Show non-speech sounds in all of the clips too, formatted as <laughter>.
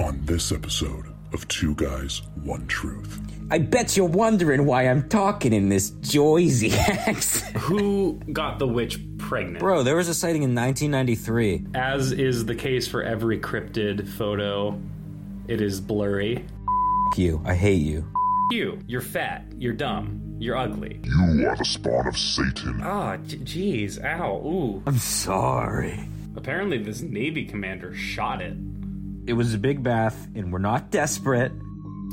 on this episode of Two Guys, One Truth. I bet you're wondering why I'm talking in this Jersey <laughs> accent. Who got the witch pregnant? Bro, there was a sighting in 1993. As is the case for every cryptid photo, it is blurry. F you. I hate you. You, you're fat, you're dumb, you're ugly. You are the spawn of Satan. Ah, j- jeez, ow, ooh. I'm sorry. Apparently, this Navy commander shot it. It was a big bath, and we're not desperate.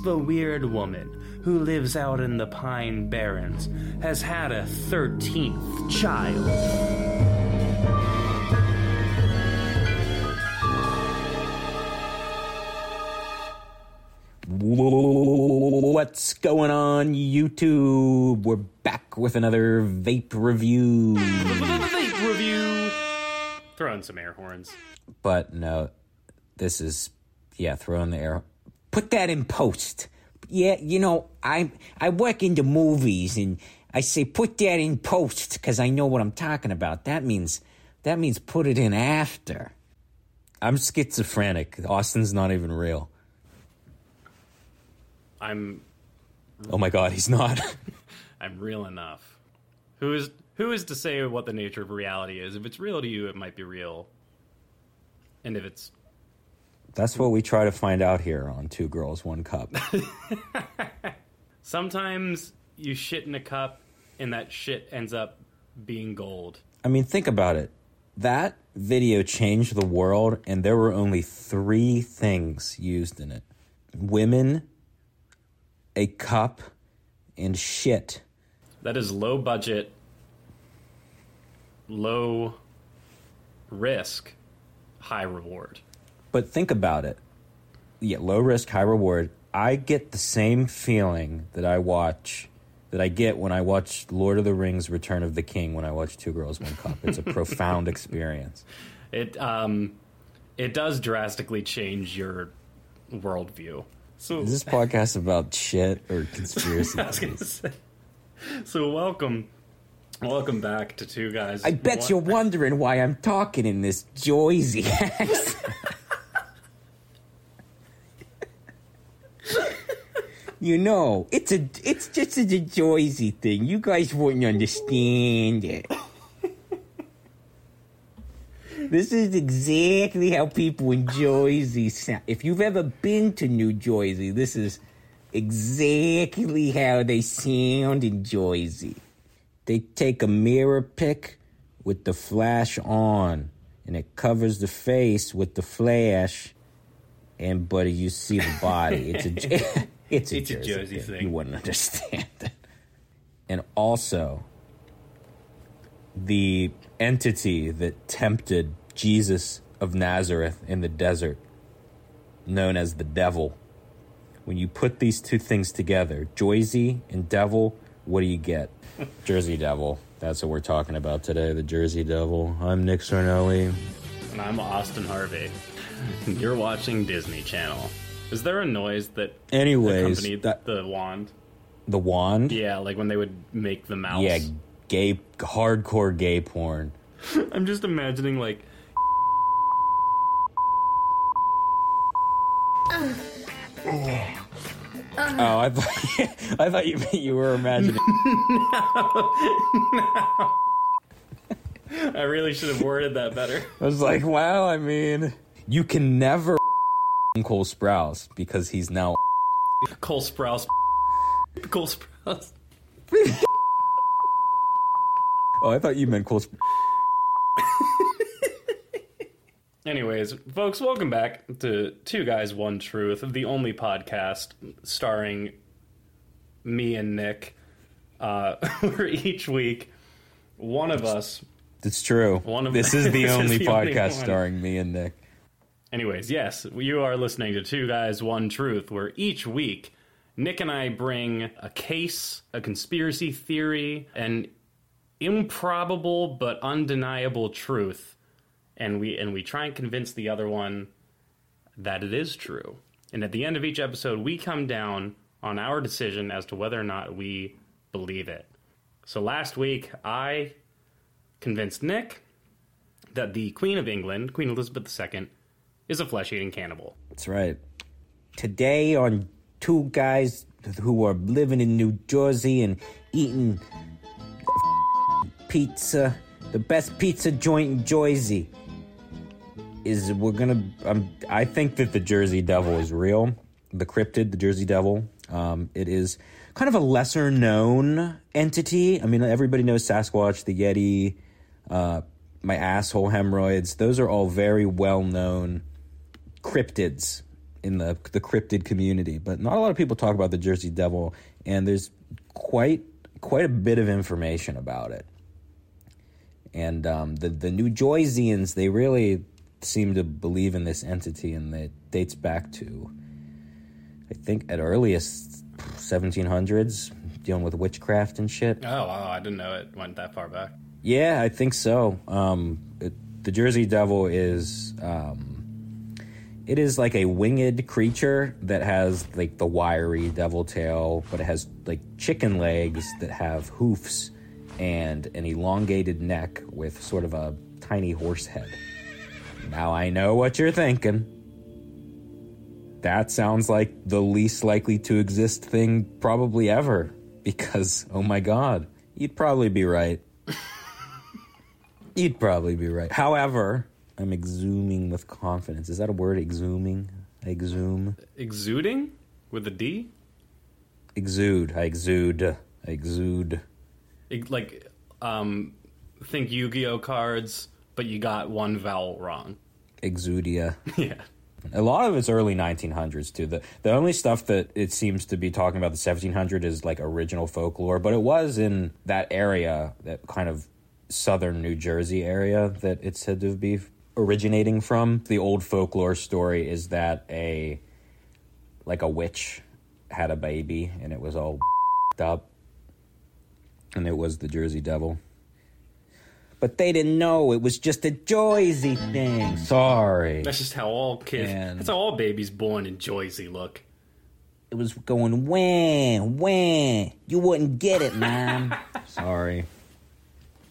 The weird woman who lives out in the Pine Barrens has had a 13th child. What's going on, YouTube? We're back with another vape review. Vape review. Throw in some air horns. But no, this is yeah, throw in the air. Put that in post. Yeah, you know, I I work in the movies and I say put that in post because I know what I'm talking about. That means that means put it in after. I'm schizophrenic. Austin's not even real. I'm Oh my god, he's not. <laughs> I'm real enough. Who is who is to say what the nature of reality is? If it's real to you, it might be real. And if it's That's what we try to find out here on Two Girls, One Cup. <laughs> sometimes you shit in a cup and that shit ends up being gold. I mean, think about it. That video changed the world, and there were only three things used in it women, a cup, and shit. That is low budget, low risk, high reward. But think about it. Yeah, low risk, high reward. I get the same feeling that I watch, that I get when I watch Lord of the Rings Return of the King when I watch Two Girls, One Cup. It's a profound <laughs> experience. It um it does drastically change your worldview. So Is this podcast about shit or conspiracy? <laughs> Say. So welcome, welcome back to Two Guys. I bet you're wondering why I'm talking in this Jersey <laughs> accent. You know, it's a it's just a Jersey thing. You guys wouldn't understand it. <laughs> This is exactly how people in Jersey sound. If you've ever been to New Jersey, this is exactly how they sound in Jersey. They take a mirror pick with the flash on, and it covers the face with the flash, and but you see the body. It's a <laughs> <laughs> it's a It's a Jersey, Jersey thing. You wouldn't <laughs> understand it. And also, the entity that tempted Jesus of Nazareth in the desert, known as the devil. When you put these two things together, Jersey and devil, what do you get? <laughs> Jersey Devil. That's what we're talking about today, the Jersey Devil. I'm Nick Sarnelli. and I'm Austin Harvey. <laughs> You're watching Disney Channel. Is there a noise that Anyways, accompanied that, the wand? the wand? Yeah, like when they would make the mouse. Yeah, gay, hardcore gay porn. <laughs> I'm just imagining like Oh, I thought <laughs> I thought you you were imagining. <laughs> No, no. I really should have worded that better. I was like, wow. I mean, you can never Cole Sprouse because he's now. <laughs> Cole Sprouse. <laughs> Cole Sprouse. <laughs> Oh, I thought you meant Cole. Sp- Anyways, folks, welcome back to Two Guys One Truth, the only podcast starring me and Nick. Uh, where each week one of us. It's true. One of- this is the is only the podcast starring me and Nick. Anyways, yes, you are listening to Two Guys One Truth, where each week Nick and I bring a case, a conspiracy theory, an improbable but undeniable truth and we and we try and convince the other one that it is true. And at the end of each episode, we come down on our decision as to whether or not we believe it. So last week, I convinced Nick that the Queen of England, Queen Elizabeth II, is a flesh eating cannibal. That's right. Today on two guys who are living in New Jersey and eating pizza, the best pizza joint in Jersey. Is we're gonna. Um, I think that the Jersey Devil is real. The cryptid, the Jersey Devil. Um, it is kind of a lesser known entity. I mean, everybody knows Sasquatch, the Yeti, uh, my asshole hemorrhoids. Those are all very well known cryptids in the the cryptid community, but not a lot of people talk about the Jersey Devil, and there's quite quite a bit of information about it. And um, the the New Jerseyans, they really seem to believe in this entity, and it dates back to, I think, at earliest 1700s, dealing with witchcraft and shit. Oh, wow, I didn't know it went that far back. Yeah, I think so. Um, it, the Jersey Devil is um, it is like a winged creature that has like the wiry devil tail, but it has like chicken legs that have hoofs and an elongated neck with sort of a tiny horse head. Now I know what you're thinking. That sounds like the least likely to exist thing probably ever. Because, oh my god, you'd probably be right. <laughs> you'd probably be right. However, I'm exhuming with confidence. Is that a word? Exhuming? I exhume? Exuding with a D? Exude. I exude. I exude. Ex- Like, um, think Yu Gi Oh cards, but you got one vowel wrong. Exudia. <laughs> yeah. A lot of it's early 1900s too. The the only stuff that it seems to be talking about the 1700 is like original folklore, but it was in that area, that kind of southern New Jersey area that it's said to be originating from. The old folklore story is that a like a witch had a baby and it was all <laughs> up and it was the Jersey Devil. But they didn't know it was just a Jersey thing. Sorry. That's just how all kids, And- that's how all babies born in Jersey look. it was going wham wham. You wouldn't get it, man. <laughs> Sorry.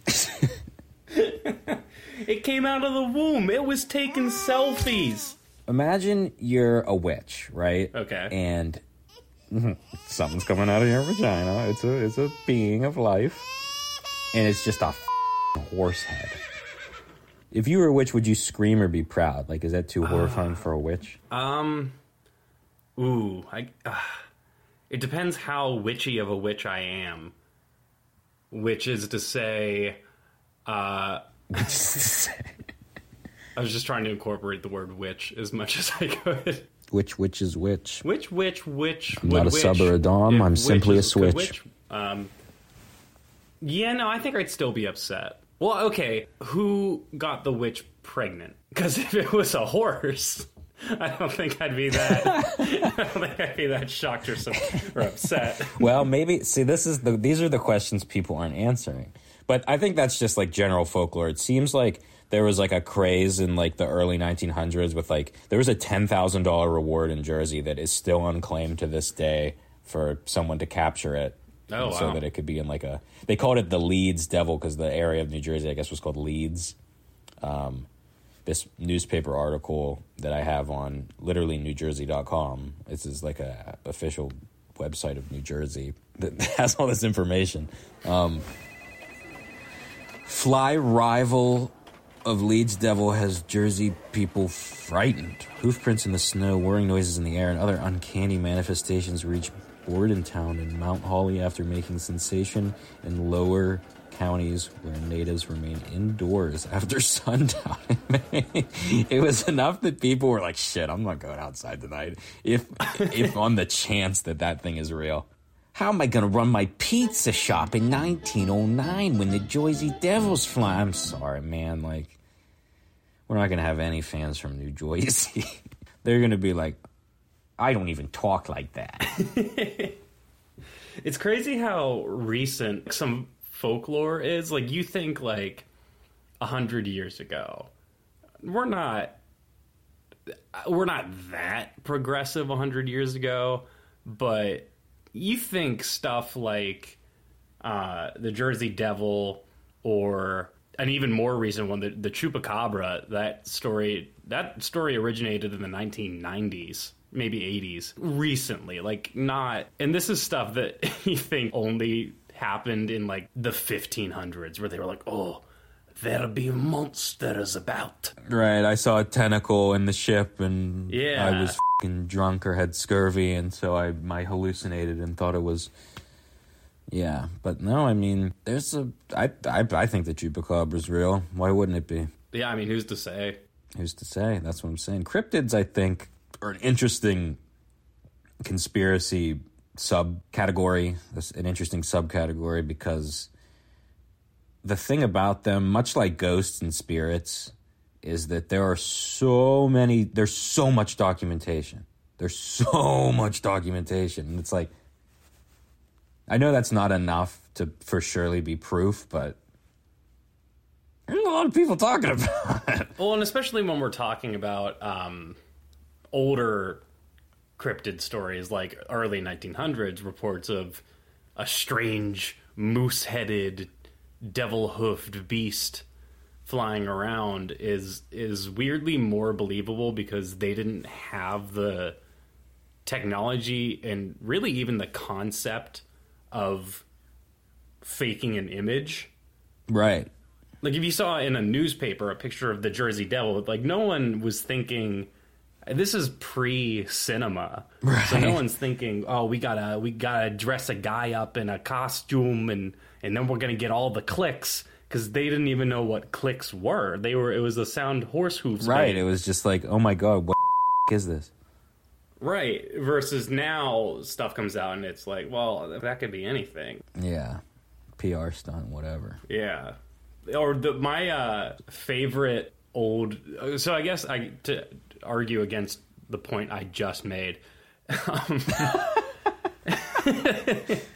<laughs> It came out of the womb. It was taking selfies. Imagine you're a witch, right? Okay. And <laughs> something's coming out of your vagina. It's a it's a being of life, and it's just a horse head. If you were a witch, would you scream or be proud? Like, is that too horrifying for a witch? Um, ooh, I. Uh, it depends how witchy of a witch I am. Which is to say, uh, I was just trying to incorporate the word witch as much as I could. which witch is which? Which witch, which I'm not a witch sub or a dom, if I'm simply a switch. witch? Um, yeah, no, I think I'd still be upset. Well, okay, who got the witch pregnant? Because if it was a horse, <laughs> I don't think I'd be that. <laughs> I don't think I'd be that shocked or, or upset. Well, maybe see this is the these are the questions people aren't answering. But I think that's just like general folklore. It seems like there was like a craze in like the early 1900s with like there was a $10,000 reward in Jersey that is still unclaimed to this day for someone to capture it. Oh, so wow. that it could be in like a they called it the Leeds Devil because the area of New Jersey I guess was called Leeds. Um, this newspaper article that I have on literally newjersey.com. This is like a official website of New Jersey that <laughs> has all this information. Um, fly rival of Leeds Devil has Jersey people frightened. Hoofprints in the snow, whirring noises in the air, and other uncanny manifestations reach Bordentown and Mount Holly after making sensation in lower counties where natives remain indoors after <laughs> sundown. <laughs> it was enough that people were like, "Shit, I'm not going outside tonight." If if on the chance that that thing is real. How am I going to run my pizza shop in 1909 when the Jersey Devils fly? I'm sorry, man. Like, we're not going to have any fans from New Jersey. <laughs> They're going to be like, I don't even talk like that. <laughs> It's crazy how recent some folklore is. Like, you think, like, a hundred years ago. We're not. We're not that progressive a hundred years ago, but you think stuff like uh, the Jersey Devil or an even more recent one, the, the Chupacabra. That story that story originated in the 1990s, maybe 80s. Recently, like not, and this is stuff that <laughs> you think only happened in like the 1500s, where they were like, oh. There'll be monsters about. Right, I saw a tentacle in the ship, and Yeah. I was fing drunk or had scurvy, and so I I hallucinated and thought it was. Yeah, but no, I mean, there's a. I I I think the chupacabra's real. Why wouldn't it be? Yeah, I mean, who's to say? Who's to say? That's what I'm saying. Cryptids, I think, are an interesting conspiracy subcategory, That's an interesting subcategory because the thing about them, much like ghosts and spirits, is that there are so many, there's so much documentation. There's so <laughs> much documentation. And it's like, I know that's not enough to for surely be proof, but there's a lot of people talking about it. <laughs> Well, and especially when we're talking about um, older cryptid stories, like early 1900s reports of a strange moose-headed, devil-hoofed beast flying around is is weirdly more believable because they didn't have the technology and really even the concept of faking an image. Right. like if you saw in a newspaper a picture of the Jersey Devil, like no one was thinking this is pre-cinema, so no one's thinking, oh, we gotta we gotta dress a guy up in a costume and and then we're gonna get all the clicks because they didn't even know what clicks were. They were it was a sound horse hooves, Right. It was just like, oh my god, what is this? right. Versus now stuff comes out and it's like, well, that could be anything. Yeah. PR stunt, whatever. Yeah. Or the my uh, favorite old. So I guess I to argue against the point I just made. <laughs> Um, <laughs>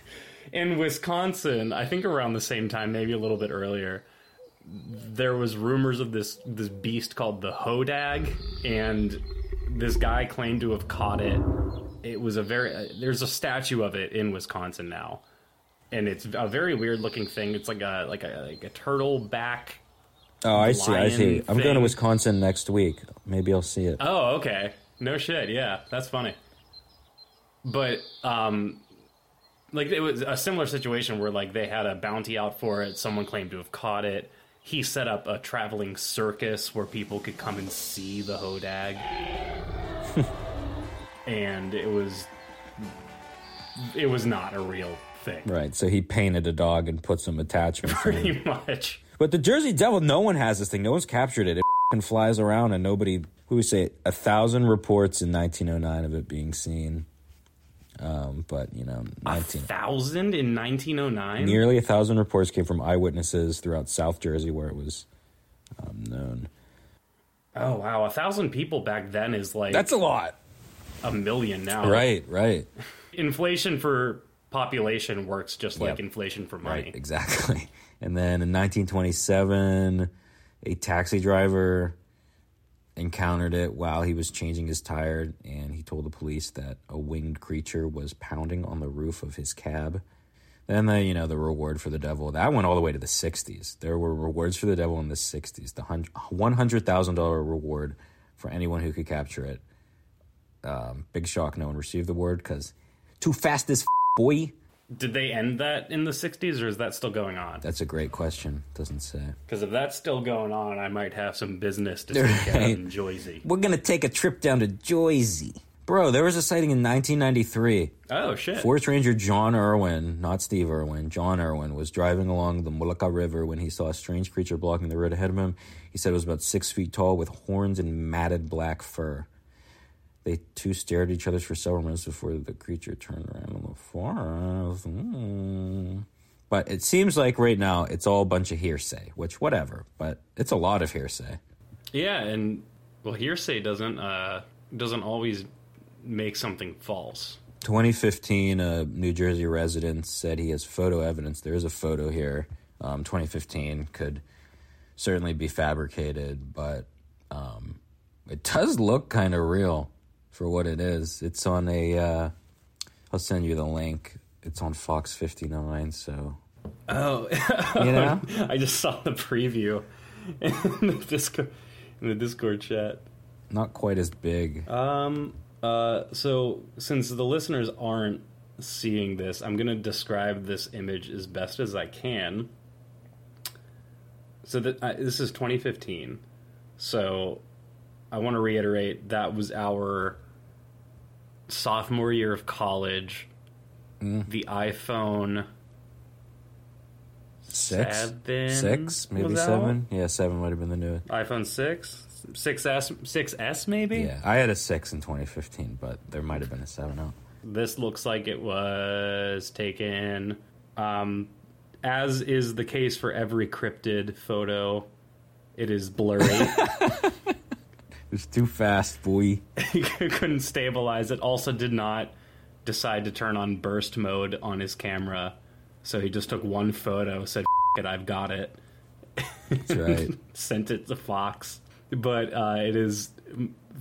in Wisconsin, I think around the same time, maybe a little bit earlier, there was rumors of this this beast called the hodag, and this guy claimed to have caught it. It was a very there's a statue of it in Wisconsin now, and it's a very weird looking thing. It's like a like a like a turtle back. Oh, I see. I see. I'm going to. Wisconsin next week. Maybe I'll see it. Oh, okay. No shit. Yeah, that's funny. But um, like it was a similar situation where like they had a bounty out for it. Someone claimed to have caught it. He set up a traveling circus where people could come and see the hodag, <laughs> and it was it was not a real thing. Right. So he painted a dog and put some attachments. in. Pretty <laughs> much. But the Jersey Devil, no one has this thing. No one's captured it. It f***ing flies around and nobody. Who would say a thousand reports in 1909 of it being seen. Um, but you know, A 19 thousand in 1909. nearly a thousand reports came from eyewitnesses throughout South Jersey where it was um, known. Oh wow, a thousand people back then is like That's a lot. a million now. Right. Right. <laughs> inflation for population works just like Yep. inflation for money. Right, exactly. <laughs> And then in 1927, a taxi driver encountered it while he was changing his tire, and he told the police that a winged creature was pounding on the roof of his cab. Then the you know the reward for the devil that went all the way to the 60s. There were rewards for the devil in the 60s. The one hundred thousand dollar reward for anyone who could capture it. Um, big shock, no one received the word because too fast this f- boy. Did they end that in the 60s or is that still going on? That's a great question. Doesn't say. Because if that's still going on, I might have some business to <laughs> care of in Jersey. We're gonna take a trip down to Jersey. Bro, there was a sighting in 1993. Oh, shit. Forest Ranger John Irwin, not Steve Irwin, John Irwin, was driving along the Mullica River when he saw a strange creature blocking the road ahead of him. He said it was about six feet tall with horns and matted black fur. They two stared at each other for several minutes before the creature turned around in the forest. Mm. But it seems like right now it's all a bunch of hearsay, which, whatever, but it's a lot of hearsay. yeah, and well, hearsay doesn't uh, doesn't always make something false. 2015, a New Jersey resident said he has photo evidence. There is a photo here. Um, 2015 could certainly be fabricated, but um, it does look kind of real for what it is. It's on a. Uh, I'll send you the link. It's on Fox 59, so Oh, You know? <laughs> I just saw the preview <laughs> in the Discord in the Discord chat. Not quite as big. Um. Uh. So, since the listeners aren't seeing this, I'm going to describe this image as best as I can. So that uh, this is 2015. So, I want to reiterate that was our sophomore year of college. The iPhone Six? Six? Maybe was out? seven? Yeah, seven would have been the newest. iPhone six, 6S, 6S maybe. Yeah, I had a six in 2015, but there might have been a seven out. This looks like it was taken, um, as is the case for every cryptid photo. It is blurry. <laughs> It's too fast, boy. <laughs> he couldn't stabilize it. Also, did not decide to turn on burst mode on his camera, so he just took one photo, said "F- it, I've got it." That's <laughs> right. sent it to Fox. But uh, it is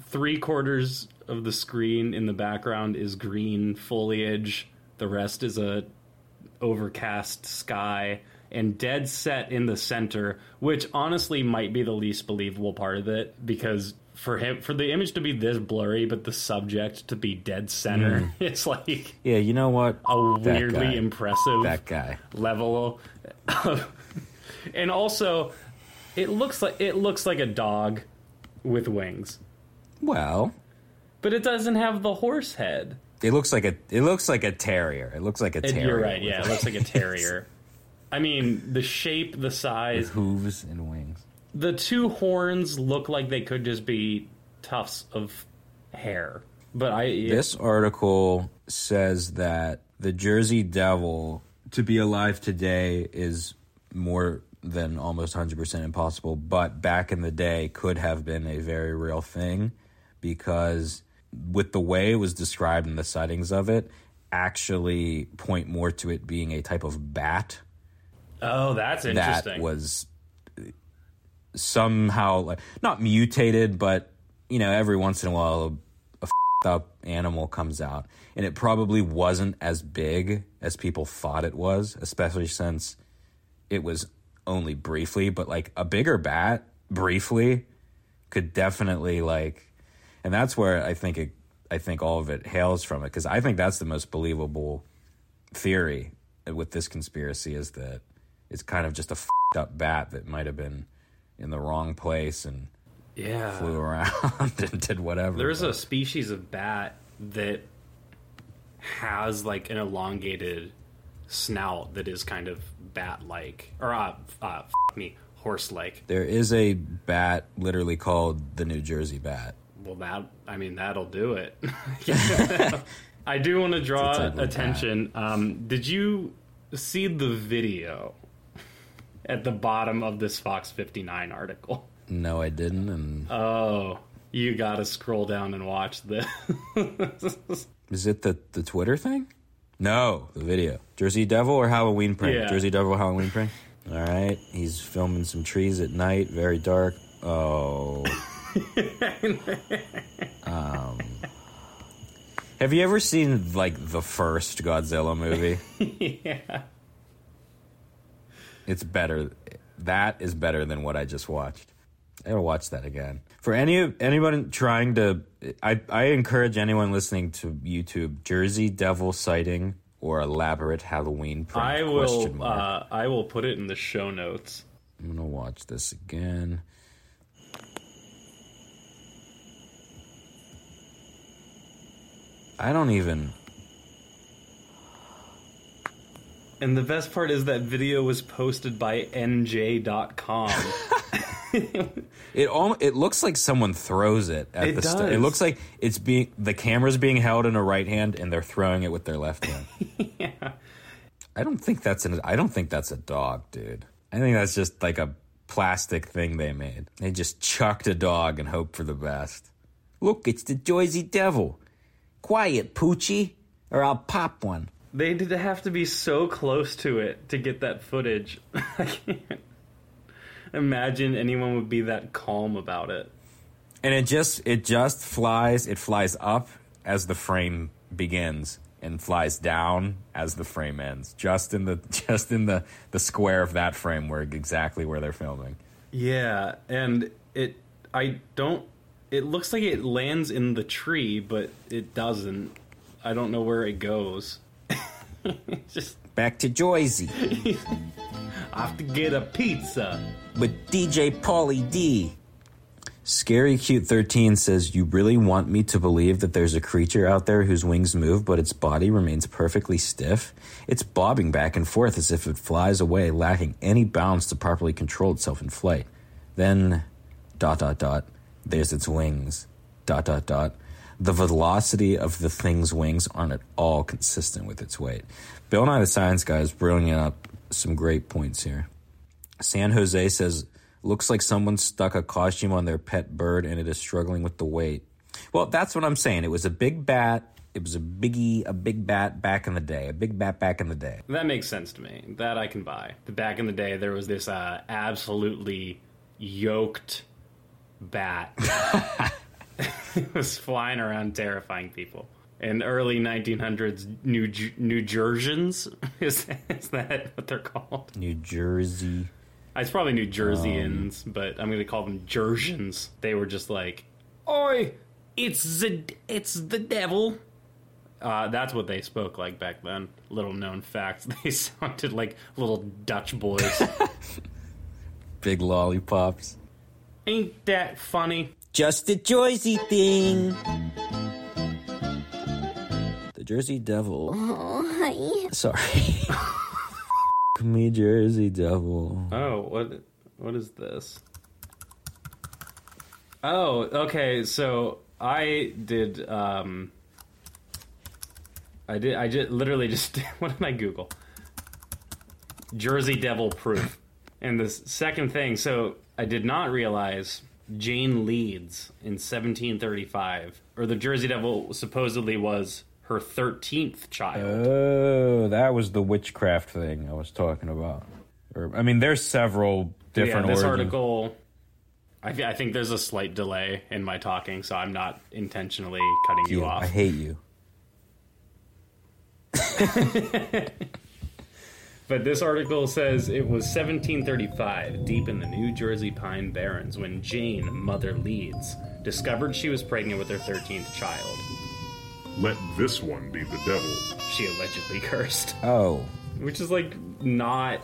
three quarters of the screen in the background is green foliage. The rest is a overcast sky and dead set in the center, which honestly might be the least believable part of it because for him for the image to be this blurry but the subject to be dead center, <laughs> it's like Yeah, you know what? a Mm. That weirdly guy. impressive That guy. level <laughs> and also it looks like it looks like a dog with wings Well, but it doesn't have the horse head it looks like a it looks like a terrier. It looks like a terrier. you're right yeah it looks like a <laughs> terrier i mean the shape the size hooves and wings. The two horns look like they could just be tufts of hair but i This article says that the Jersey Devil to be alive today is more than almost 100% impossible, but back in the day could have been a very real thing because with the way it was described in the sightings of it actually point more to it being a type of bat. Oh that's interesting. that was somehow like not mutated, but you know, every once in a while a, a up animal comes out, and it probably wasn't as big as people thought it was, especially since it was only briefly. But like a bigger bat, briefly, could definitely like, and that's where I think it. I think all of it hails from it because I think that's the most believable theory with this conspiracy is that it's kind of just a up bat that might have been in the wrong place and yeah flew around <laughs> and did whatever. There's but- a species of bat that has like an elongated snout that is kind of bat-like, or uh, uh f- me, horse-like. there is a bat literally called the New Jersey bat. Well, that I mean that'll do it. <laughs> <laughs> I do want to draw It's a type of attention. Um, did you see the video at the bottom of this Fox 59 article? No, I didn't. And Oh, you got to scroll down and watch this. is it the the Twitter thing? No, the video. Jersey Devil or Halloween prank? Yeah. Jersey Devil Halloween prank. All right, he's filming some trees at night, very dark. Oh. um. Have you ever seen like the first Godzilla movie? <laughs> yeah. It's better. That is better than what I just watched. I gotta watch that again. For any anyone trying to, I I encourage anyone listening to YouTube Jersey Devil sighting or elaborate Halloween prank. I question will. mark. Uh, I will put it in the show notes. I'm gonna watch this again. I don't even. And the best part is that video was posted by NJ.com. It all. It looks like someone throws it at It the. st- it looks like it's being the camera's being held in a right hand and they're throwing it with their left hand. <laughs> yeah. I don't think that's an. I don't think that's a dog, dude. I think that's just like a plastic thing they made. They just chucked a dog and hoped for the best. Look, it's the Jersey Devil. Quiet, Poochie, or I'll pop one. They did have to be so close to it to get that footage. <laughs> I can't imagine anyone would be that calm about it. And it just it just flies. It flies up as the frame begins, and flies down as the frame ends, just in the <laughs> just in the the square of that frame where exactly where they're filming. Yeah, and it I don't it looks like it lands in the tree, but it doesn't. I don't know where it goes. <laughs> Just Back to Joyzy <laughs> I have to get a pizza. with DJ Pauly D. Scary Cute 13 says, You really want me to believe that there's a creature out there whose wings move, but its body remains perfectly stiff? It's bobbing back and forth as if it flies away, lacking any balance to properly control itself in flight. Then, dot, dot, dot, there's its wings. Dot, dot, dot. The velocity of the thing's wings aren't at all consistent with its weight. Bill Nye the Science Guy is bringing up some great points here. San Jose says, looks like someone stuck a costume on their pet bird and it is struggling with the weight. Well, that's what I'm saying. It was a big bat. It was a biggie, a big bat back in the day. A big bat back in the day. That makes sense to me. That I can buy. Back in the day, there was this uh, absolutely yoked bat. <laughs> it <laughs> was flying around, terrifying people. In early 1900s, New New Jerseyans <laughs> is, is that what they're called? New Jersey. It's probably New Jerseyans, but I'm going to call them Jerseyans. They were just like, "Oi, it's the it's the devil." Uh, that's what they spoke like back then. Little known fact: <laughs> they sounded like little Dutch boys. Big lollipops. Ain't that funny? Just a Joyzy thing. The Jersey Devil. Oh, hi. Sorry. <laughs> me, Jersey Devil. Oh, what what is this? Oh, okay. So I did. um I did. I just literally just. <laughs> What did I Google? Jersey Devil proof. And the second thing. So I did not realize Jane Leeds in 1735, or the Jersey Devil supposedly was her 13th child. Oh, that was the witchcraft thing I was talking about. Or, I mean, there's several different yeah, this origins. article. I, th- I think there's a slight delay in my talking, so I'm not intentionally cutting you You, off. I hate you. <laughs> But this article says it was 1735, deep in the New Jersey Pine Barrens, when Jane, Mother Leeds, discovered she was pregnant with her 13th child. Let this one be the devil. She allegedly <laughs> cursed. Oh, Which is like not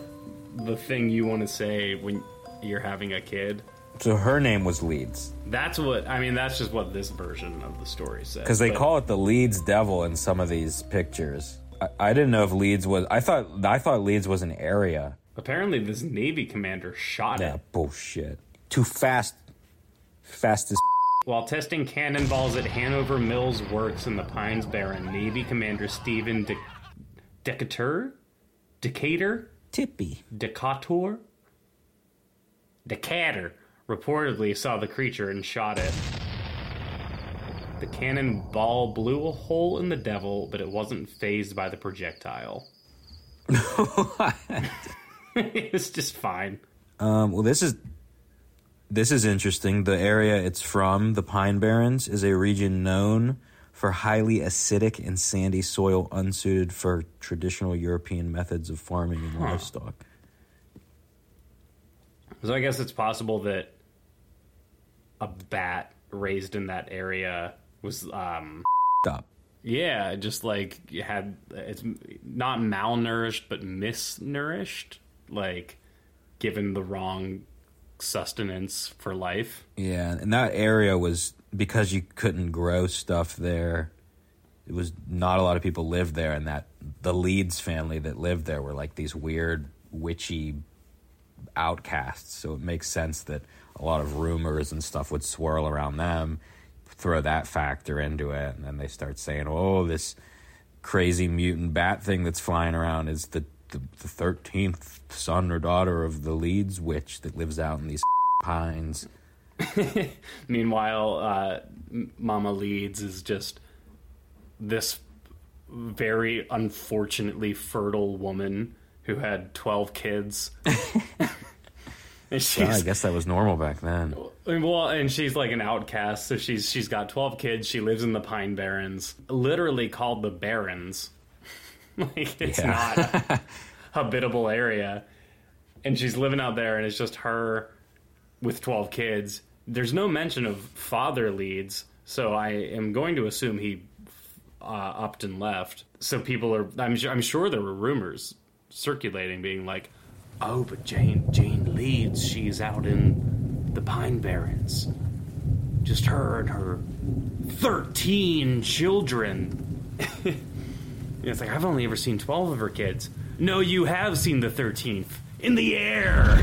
the thing you want to say when you're having a kid. so her name was Leeds That's what I mean. That's just what this version of the story says. because they But- call it the Leeds Devil in some of these pictures. I, I didn't know if Leeds was. I thought I thought Leeds was an area. Apparently, this Navy commander shot Yeah, it bullshit. Too fast. Fast as <laughs> while testing cannonballs at Hanover Mills Works in the Pines Barren. Navy Commander Stephen De- Decatur, Decatur, Tippy. Decatur, Decatur reportedly saw the creature and shot it. The cannonball blew a hole in the devil, but it wasn't phased by the projectile. <laughs> <laughs> it was just fine. Um, well, this is this is interesting. The area it's from, the Pine Barrens, is a region known for highly acidic and sandy soil, unsuited for traditional European methods of farming and livestock. So I guess it's possible that a bat raised in that area was, um, Stop. yeah, just like had it's not malnourished but misnourished, like given the wrong sustenance for life. Yeah, and that area was because you couldn't grow stuff there. It was not a lot of people lived there, and that the Leeds family that lived there were like these weird witchy outcasts. So it makes sense that a lot of rumors and stuff would swirl around them. Throw that factor into it, and then they start saying, "Oh, this crazy mutant bat thing that's flying around is the the thirteenth son or daughter of the Leeds witch that lives out in these <laughs> pines." <laughs> Meanwhile, uh, Mama Leeds is just this very unfortunately fertile woman who had 12 kids. <laughs> Yeah, I guess that was normal back then. Well, and she's like an outcast, so she's she's got twelve kids. She lives in the Pine Barrens, literally called the Barrens. <laughs> like it's Yeah. not a <laughs> habitable area, and she's living out there, and it's just her with twelve kids. There's no mention of father Leeds, so I am going to assume he uh, upped and left. So people are, I'm sure, I'm sure there were rumors circulating, being like, "Oh, but Jane Jane Leeds. She's out in." The Pine Barrens. Just her and her 13 children. <laughs> it's like, I've only ever seen 12 of her kids. No, you have seen the 13th. In the air!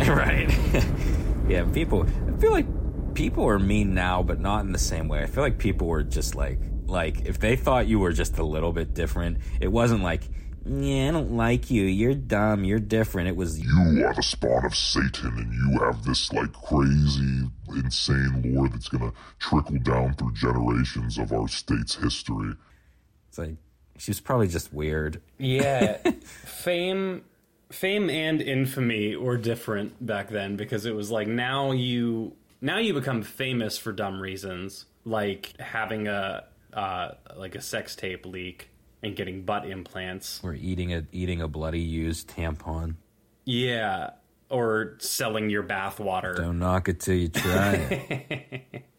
<laughs> right. <laughs> yeah, people. I feel like people are mean now, but not in the same way. I feel like people were just like, like if they thought you were just a little bit different, it wasn't like, yeah, I don't like you. You're dumb. You're different. It was You are the spawn of Satan, and you have this like crazy, insane lore that's gonna trickle down through generations of our state's history. it's like she was probably just weird. Yeah. <laughs> fame fame and infamy were different back then because it was like now you now you become famous for dumb reasons like having a uh, like a sex tape leak and getting butt implants Or eating a eating a bloody used tampon. yeah or selling your bathwater Don't knock it till you try it. <laughs>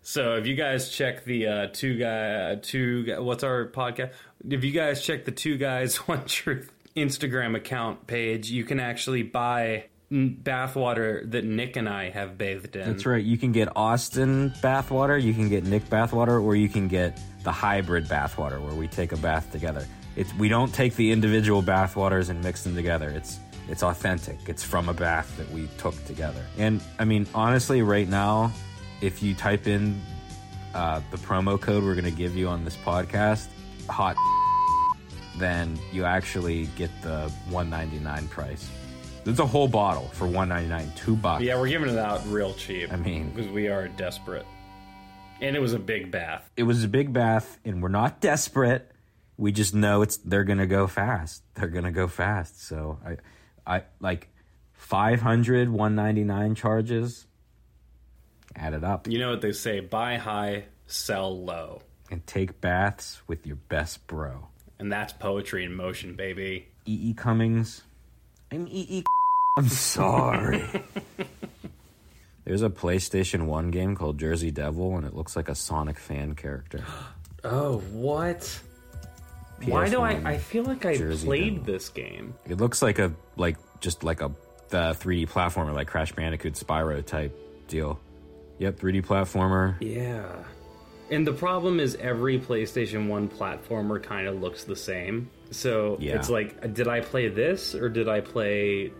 So if you guys check the uh, two guy uh, two what's our podcast? If you guys check the two guys <laughs> one truth Instagram account page, you can actually buy bathwater that Nick and I have bathed in. That's right. You can get Austin bathwater, you can get Nick bathwater, or you can get the hybrid bathwater where we take a bath together. It's we don't take the individual bathwaters and mix them together. It's it's authentic. It's from a bath that we took together. And I mean, honestly, right now, if you type in uh, the promo code we're going to give you on this podcast, hot, then you actually get the 199 price. There's a whole bottle for 199, two bucks. Yeah, we're giving it out real cheap. I mean- because we are desperate, and it was a big bath. it was a big bath and we're not desperate. We just know it's they're gonna go fast. They're gonna go fast. So i i like 500 199 charges. Add it up. You know what they say: buy high, sell low, and take baths with your best bro. And that's poetry in motion, baby. ee cummings. I'm ee i'm sorry <laughs> there's a playstation 1 game called jersey devil and it looks like a sonic fan character <gasps> Oh, what? Why do I? I feel like I Jersey played Devil. this game. It looks like a like just like a the 3D platformer, like Crash Bandicoot Spyro type deal. Yep, 3D platformer. Yeah. And the problem is every PlayStation 1 platformer kind of looks the same. So Yeah. it's like, did I play this or did I play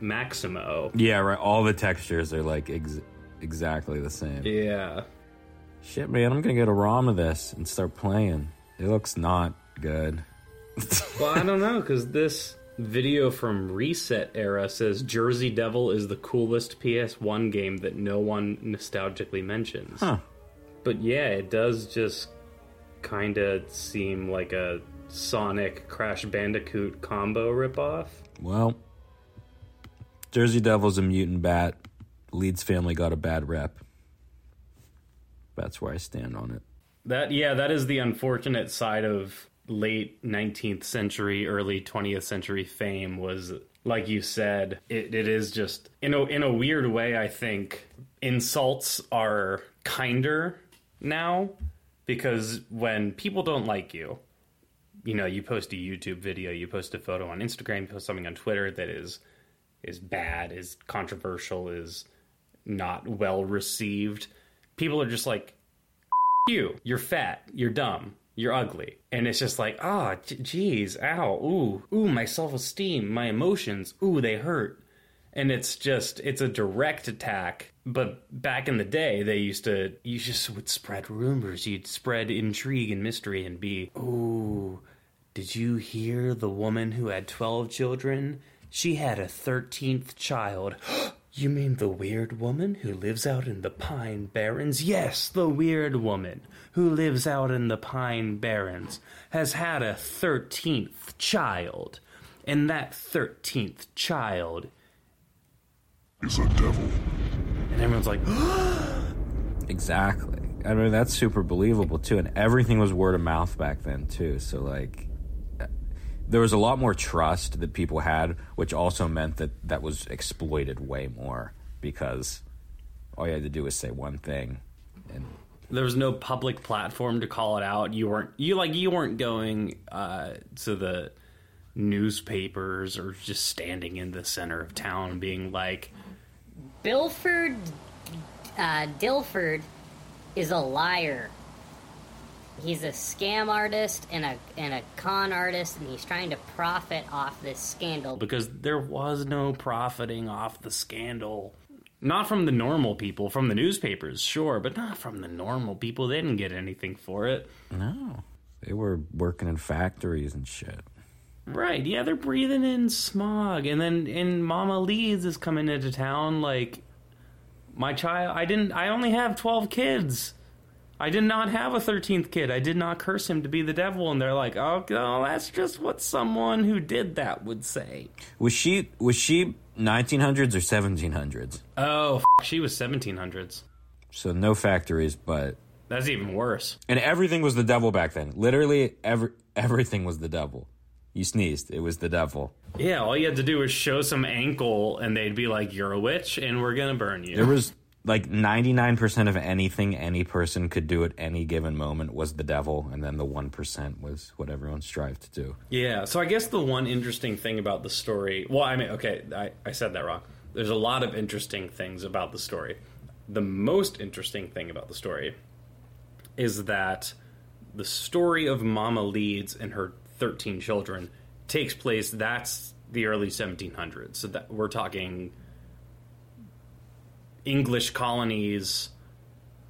Maximo? Yeah, right. All the textures are like ex- exactly the same. Yeah. Shit, man, I'm gonna get a ROM of this and start playing. It looks not good. <laughs> Well, I don't know, because this video from ResetEra says Jersey Devil is the coolest PS1 game that no one nostalgically mentions. Huh. But yeah, it does just kind of seem like a Sonic Crash Bandicoot combo ripoff. Well, Jersey Devil's a mutant bat. Leeds family got a bad rep. That's where I stand on it. That yeah, that is the unfortunate side of late 19th century, early 20th century fame was like you said, it, it is just in a in a weird way I think insults are kinder now because when people don't like you, you know, you post a YouTube video, you post a photo on Instagram, you post something on Twitter that is is bad, is controversial, is not well received. People are just like you. You're fat. You're dumb. You're ugly. And it's just like, ah, oh, ow, ooh, ooh, my self esteem, my emotions, ooh, they hurt. And it's just, it's a direct attack. But back in the day, they used to, you just would spread rumors. You'd spread intrigue and mystery and be, ooh, did you hear the woman who had 12 children? She had a 13th child. <gasps> You mean the weird woman who lives out in the Pine Barrens? Yes, the weird woman who lives out in the Pine Barrens has had a 13th child. And that 13th child Is a devil. And everyone's like, <gasps> Exactly. I mean, that's super believable too, and everything was word of mouth back then too. So like, there was a lot more trust that people had, which also meant that that was exploited way more because all you had to do was say one thing, and there was no public platform to call it out. You weren't you like you weren't going uh, to the newspapers or just standing in the center of town being like, Bilford uh, Dilford is a liar. He's a scam artist and a and a con artist, and he's trying to profit off this scandal. because there was no profiting off the scandal. Not from the normal people, from the newspapers, sure, but not from the normal people. They didn't get anything for it. no, they were working in factories and shit. Right, yeah, they're breathing in smog. And then and Mama Leeds is coming into town like my child I didn't I only have 12 kids. I did not have a 13th kid. I did not curse him to be the devil and they're like, "Oh, no, that's just what someone who did that would say." Was she was she 1900s or 1700s? Oh, f- she was 1700s. So no factories, but That's even worse. and everything was the devil back then. Literally, every everything was the devil. You sneezed, it was the devil. Yeah, all you had to do was show some ankle and they'd be like, "You're a witch and we're going to burn you." There was like 99% of anything any person could do at any given moment was the devil, and then the 1% was what everyone strived to do. Yeah, so I guess the one interesting thing about the story, well, I mean, okay, I, I said that wrong. There's a lot of interesting things about the story. The most interesting thing about the story is that the story of Mama Leeds and her 13 children takes place, that's the early 1700s. So that we're talking English colonies,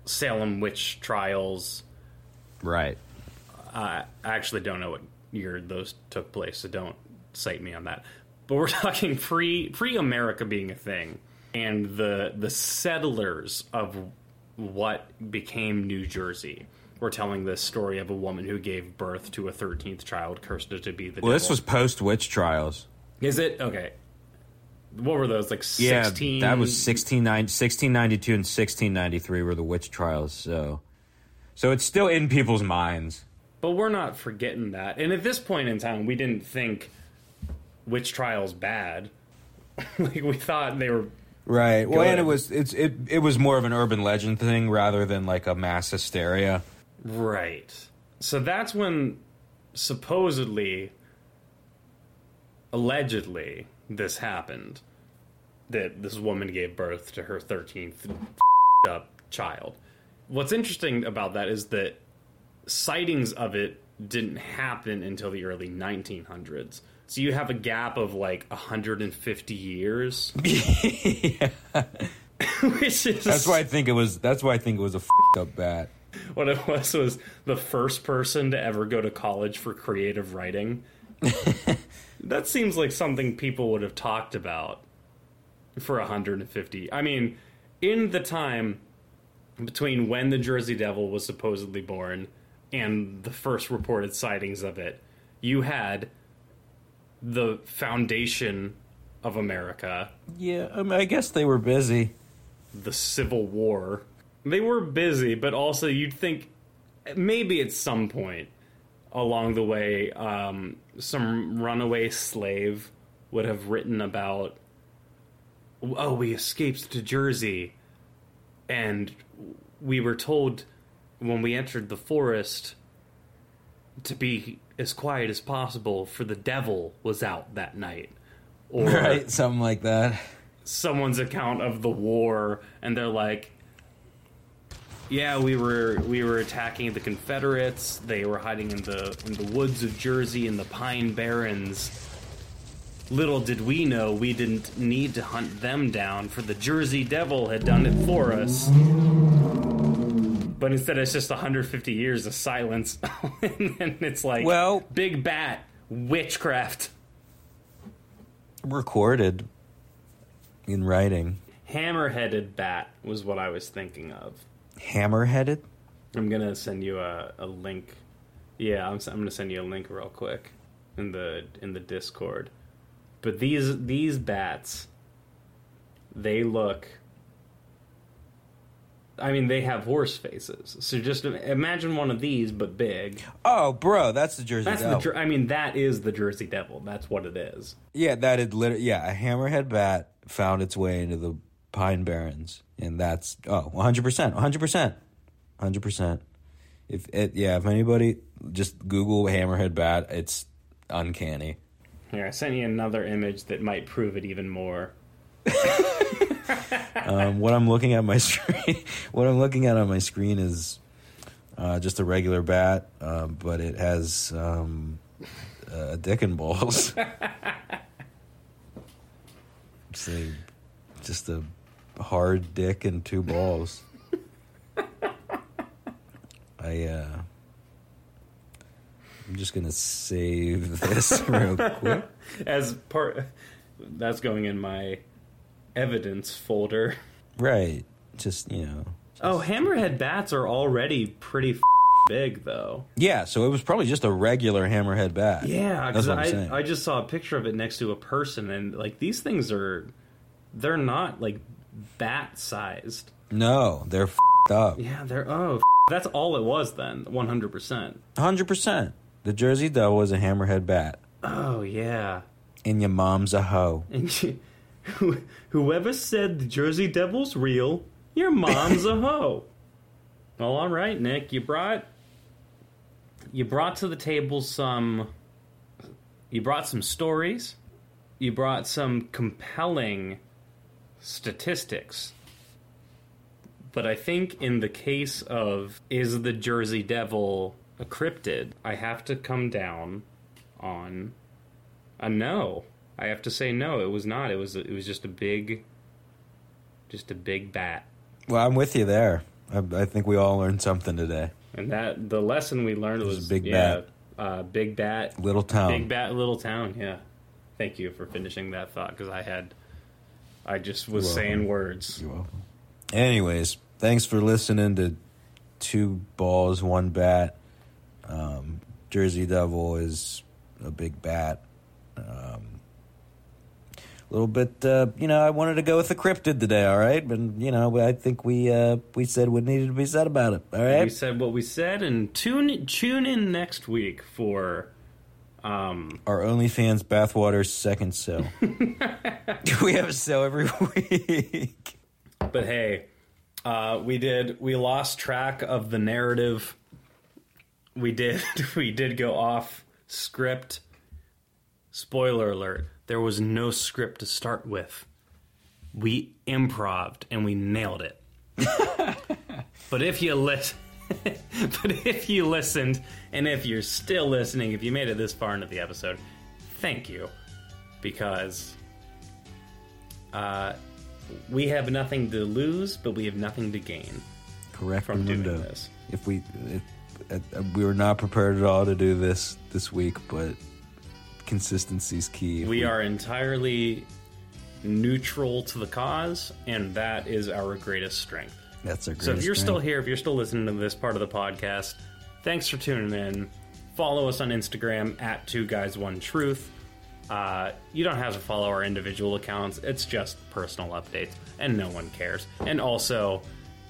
Salem witch trials, Right. I actually don't know what year those took place, so don't cite me on that. But we're <laughs> talking pre pre America being a thing, and the the settlers of what became New Jersey. We're telling this story of a woman who gave birth to a thirteenth child, cursed to be the Well, this was post witch trials. Is it okay? What were those like Yeah, that was 1690 1692 and 1693 were the witch trials. So, so it's still in people's minds. But we're not forgetting that. And at this point in time, we didn't think witch trials bad. <laughs> like we thought they were Right. Well, and it was it's it it was more of an urban legend thing rather than like a mass hysteria. right. So that's when supposedly allegedly this happened. That this woman gave birth to her 13th <laughs> up child. What's interesting about that is that sightings of it didn't happen until the early 1900s. So you have a gap of like 150 years. <laughs> <laughs> Which is That's why I think it was. That's why I think it was a f***ed up bat. what it was was the first person to ever go to college for creative writing. that seems like something people would have talked about for 150. I mean, in the time between when the Jersey Devil was supposedly born and the first reported sightings of it, you had the foundation of America, Yeah, I, mean, I guess they were busy. the Civil War. They were busy, but also you'd think maybe at some point along the way, um, some runaway slave would have written about, oh, we escaped to Jersey, and we were told when we entered the forest to be as quiet as possible, for the devil was out that night. Or <laughs> Right, something like that. someone's account of the war and they're like yeah we were we were attacking the confederates they were hiding in the in the woods of jersey in the pine barrens little did we know we didn't need to hunt them down for the jersey devil had done it for us but instead it's just 150 years of silence <laughs> and then it's like Well- big bat witchcraft Recorded in writing. hammer-headed bat was what i was thinking of Hammer-headed. I'm gonna send you a, a link. Yeah, I'm, I'm gonna send you a link real quick in the in the Discord. But these these bats, they look I mean, they have horse faces. So just imagine one of these, but big. Oh, bro, that's the Jersey That's Devil. the. I mean, that is the Jersey Devil. That's what it is. yeah, that is literally. Yeah, a hammerhead bat found its way into the Pine Barrens, and that's oh, 100 percent, 100 percent, 100 percent. If it, yeah, if anybody just Google hammerhead bat, it's uncanny. Here, I sent you another image that might prove it even more. <laughs> Um, what I'm looking at my <laughs> screen, what I'm looking at on my screen is uh, just a regular bat, uh, but it has um, a dick and balls. <laughs> it's a, just a hard dick and two balls. I uh, I'm just gonna save this <laughs> real quick. As part, that's going in my evidence folder. Right, just you know. Oh, hammerhead bats are already pretty f- big, though. Yeah, so it was probably just a regular hammerhead bat. Yeah, because. I, I just saw a picture of it next to a person, and like these things are, they're not like bat sized. no, they're f***ed up. Yeah, they're oh, f- that's all it was then, one hundred percent. Hundred percent. The Jersey Devil was a hammerhead bat, Oh yeah, and your mom's a hoe. and you, who- whoever said the Jersey Devil's real, your mom's a hoe. <laughs> Well, all right, Nick, you brought you brought to the table some you brought some stories, you brought some compelling statistics. But I think in the case of is the Jersey Devil a cryptid, I have to come down on a no. I have to say no. It was not. It was. It was just a big, just a big bat. Well, I'm with you there. I, I think we all learned something today. And that the lesson we learned was was, big yeah, bat. Uh, big bat, Little town. big bat, little town. Yeah. Thank you for finishing that thought because I had, I just was saying words. You're welcome. Anyways, thanks for listening to Two Balls, One Bat. Um, Jersey Devil is a big bat. Um, a little bit, uh, you know, I wanted to go with the cryptid today, all right? But, you know, I think we uh, we said what needed to be said about it, all right? We said what we said, and tune tune in next week for. Um, Our OnlyFans bathwater second sale. <laughs> <laughs> we have a sale every week. but hey, uh, we did we lost track of the narrative. We did <laughs> we did go off script. Spoiler alert: there was no script to start with. We improved and we nailed it. <laughs> but if you listen, <laughs> but if you listened, and if you're still listening, if you made it this far into the episode, thank you, because uh, we have nothing to lose, but we have nothing to gain Correct, from doing this. If we, if, we were not prepared at all to do this this week, but consistency is key. If We are entirely neutral to the cause, and that is our greatest strength. That's our So if you're still here, if you're still listening to this part of the podcast, thanks for tuning in. Follow us on Instagram at Two Guys One Truth. Uh, you don't have to follow our individual accounts. It's just personal updates, and no one cares. And also,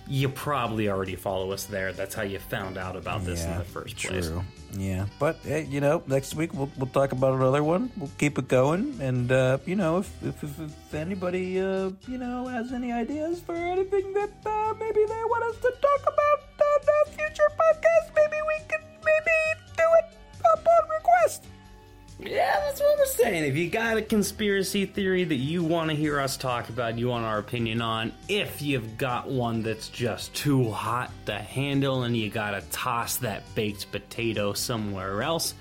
you probably already follow us there. That's how you found out about this in the first place. True. Yeah, but hey, you know, next week we'll we'll talk about another one. We'll keep it going, and uh, you know, if if, if, if anybody uh, you know has any ideas for anything that uh, maybe they want us to talk about on a future podcast, maybe we can maybe do it upon request. Yeah, that's what we're saying. If you got a conspiracy theory that you want to hear us talk about, you want our opinion on, if you've got one that's just too hot to handle and you gotta toss that baked potato somewhere else,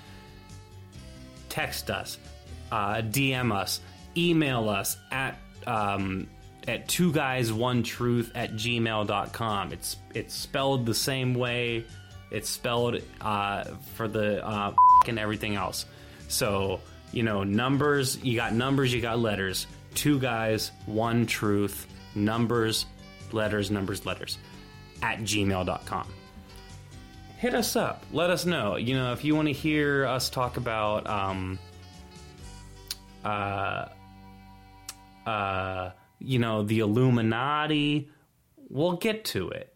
text us, uh, DM us, email us at um, at two guys one truth at gmail.com. It's it's spelled the same way. It's spelled uh, for the uh, and everything else. So you know numbers. You got numbers. You got letters. Two guys, one truth. Numbers, letters, numbers, letters. At gmail.com hit us up. Let us know. You know, if you want to hear us talk about um uh uh you know, the Illuminati, we'll get to it.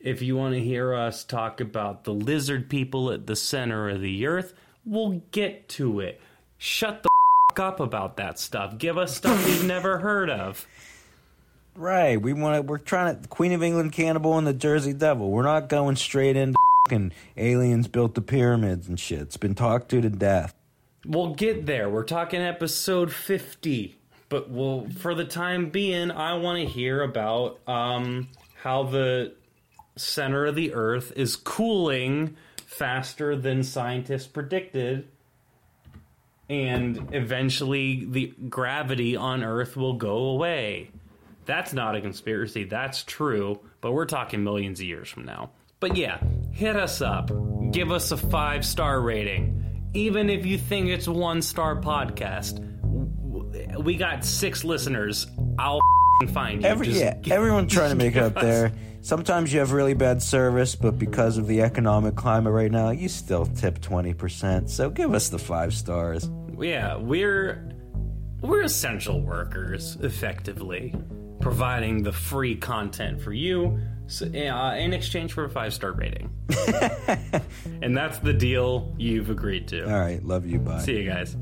If you want to hear us talk about the lizard people at the center of the earth, we'll get to it. Shut the f- up about that stuff. Give us stuff we've <laughs> never heard of. Right. We want to. We're trying to Queen of England cannibal and the Jersey Devil. We're not going straight into and aliens built the pyramids and shit. It's been talked to to death. We'll get there. We're talking episode 50. But we'll, for the time being, I want to hear about um, how the center of the Earth is cooling faster than scientists predicted. And eventually, the gravity on Earth will go away. That's not a conspiracy. That's true. But we're talking millions of years from now. But yeah, hit us up. Give us a five star rating. Even if you think it's a one star podcast, we got six listeners. I'll find you. Every Just yeah, everyone's trying to <laughs> make it up there. Sometimes you have really bad service, but because of the economic climate right now, you still tip twenty percent. So give us the five stars. Yeah, we're we're essential workers, effectively, providing the free content for you so, uh, in exchange for a five star rating. <laughs> and that's the deal you've agreed to. All right, love you. Bye. See you guys.